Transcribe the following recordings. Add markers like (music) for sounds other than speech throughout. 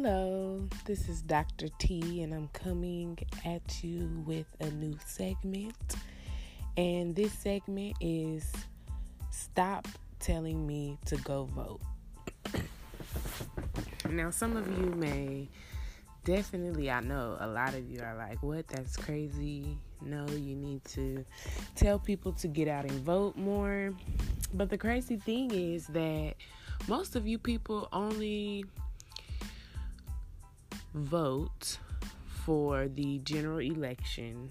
Hello, this is Dr. T, and I'm coming at you with a new segment. And this segment is Stop Telling Me to Go Vote. now, some of you may definitely, I know a lot of you are like, What? That's crazy. No, you need to tell people to get out and vote more. But the crazy thing is that most of you people only vote for the general election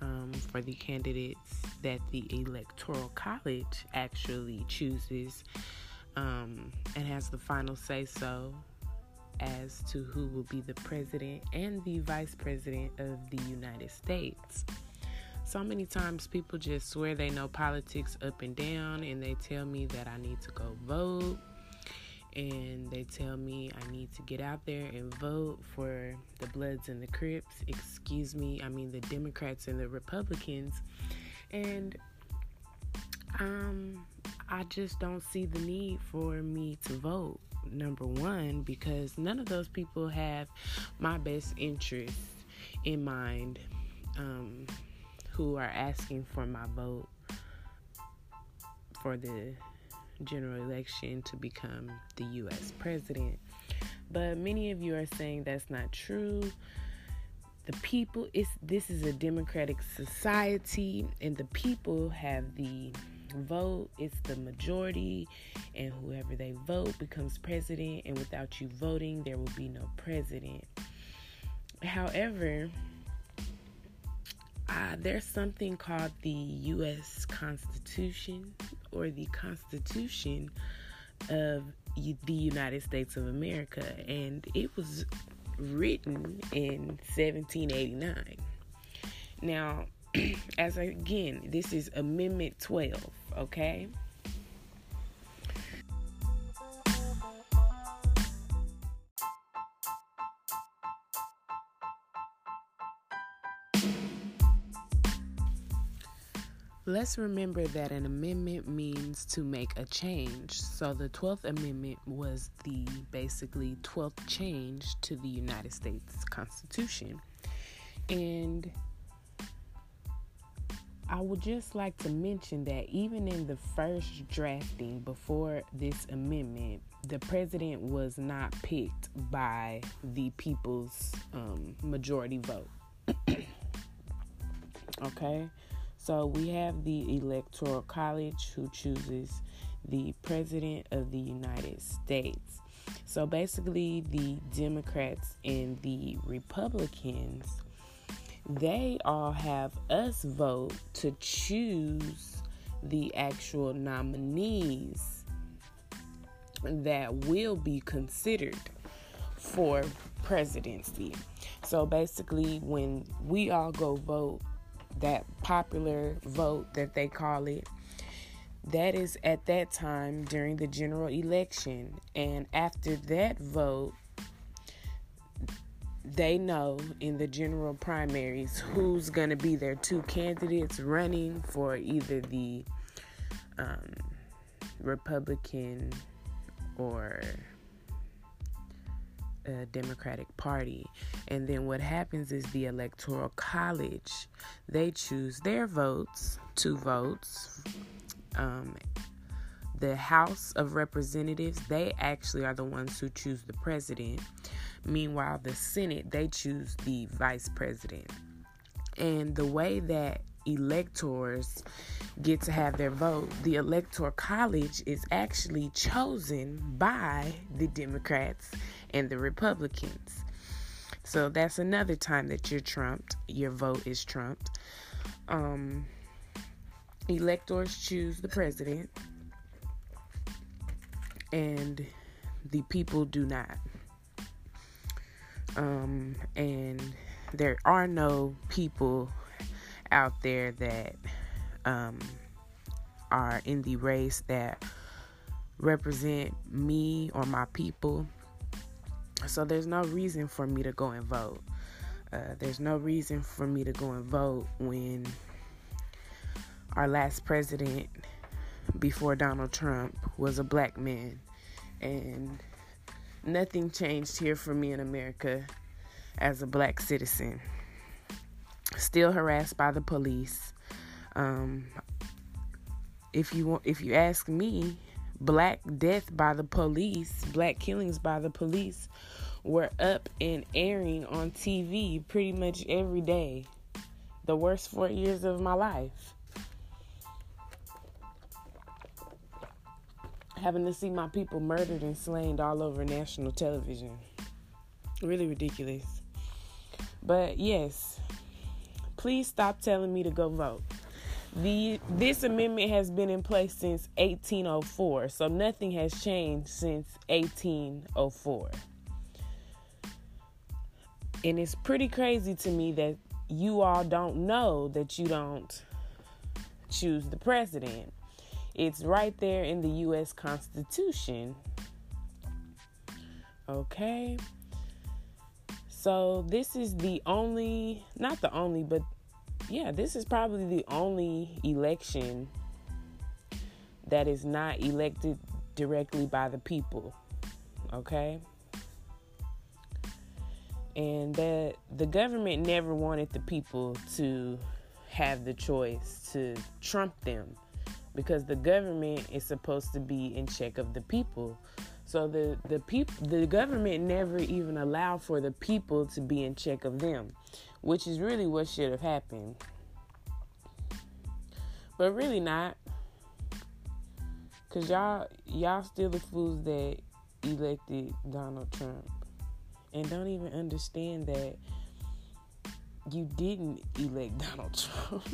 um, for the candidates that the electoral college actually chooses um, and has the final say so as to who will be the president and the vice president of the United States. So many times people just swear they know politics up and down and they tell me that I need to go vote and they tell me I need to get out there and vote for the Bloods and the Crips, excuse me, I mean the Democrats and the Republicans. And um I just don't see the need for me to vote. Number 1 because none of those people have my best interest in mind um who are asking for my vote for the general election to become the US president. But many of you are saying that's not true. The people is this is a democratic society and the people have the vote. It's the majority and whoever they vote becomes president and without you voting there will be no president. However, uh, there's something called the U.S. Constitution or the Constitution of the United States of America, and it was written in 1789. Now, (clears throat) as again, this is Amendment 12, okay? Let's remember that an amendment means to make a change. So the 12th Amendment was the basically 12th change to the United States Constitution. And I would just like to mention that even in the first drafting before this amendment, the president was not picked by the people's um, majority vote. (coughs) okay? So we have the Electoral College who chooses the President of the United States. So basically, the Democrats and the Republicans, they all have us vote to choose the actual nominees that will be considered for presidency. So basically, when we all go vote that popular vote that they call it. That is at that time during the general election. And after that vote, they know in the general primaries who's going to be their two candidates running for either the um, Republican or uh, Democratic Party. And then what happens is the Electoral College, they choose their votes, two votes. Um, the House of Representatives, they actually are the ones who choose the president. Meanwhile, the Senate, they choose the vice president. And the way that electors get to have their vote, the Electoral College is actually chosen by the Democrats and the Republicans. So that's another time that you're trumped. Your vote is trumped. Um, electors choose the president, and the people do not. Um, and there are no people out there that um, are in the race that represent me or my people. So there's no reason for me to go and vote. Uh, there's no reason for me to go and vote when our last president before Donald Trump was a black man. And nothing changed here for me in America as a black citizen. Still harassed by the police. Um, if you want, if you ask me, black death by the police, black killings by the police were up and airing on TV pretty much every day. The worst four years of my life. Having to see my people murdered and slain all over national television. Really ridiculous. But yes, please stop telling me to go vote. The this amendment has been in place since 1804, so nothing has changed since 1804. And it's pretty crazy to me that you all don't know that you don't choose the president. It's right there in the US Constitution. Okay. So this is the only, not the only, but yeah, this is probably the only election that is not elected directly by the people. Okay? And that the government never wanted the people to have the choice to trump them because the government is supposed to be in check of the people. So the the people the government never even allowed for the people to be in check of them, which is really what should have happened. But really not. Cause y'all y'all still the fools that elected Donald Trump and don't even understand that you didn't elect (laughs) Donald Trump.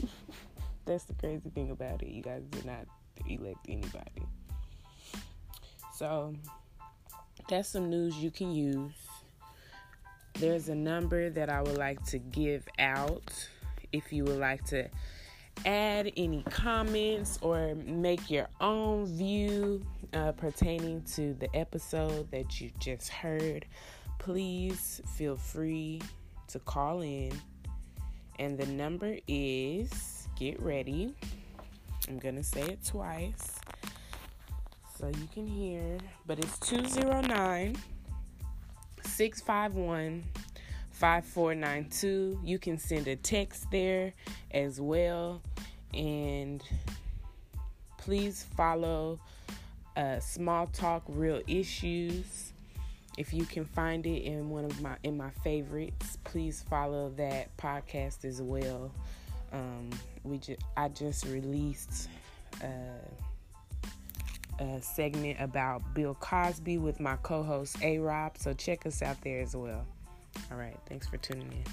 That's the crazy thing about it. You guys did not elect anybody. So that's some news you can use. There's a number that I would like to give out if you would like to add any comments or make your own view uh, pertaining to the episode that you just heard. Please feel free to call in. And the number is get ready. I'm going to say it twice so you can hear. But it's 209 651 5492. You can send a text there as well. And please follow uh, Small Talk Real Issues. If you can find it in one of my in my favorites, please follow that podcast as well. Um, we just I just released. Uh, segment about Bill Cosby with my co host A Rob. So check us out there as well. All right. Thanks for tuning in.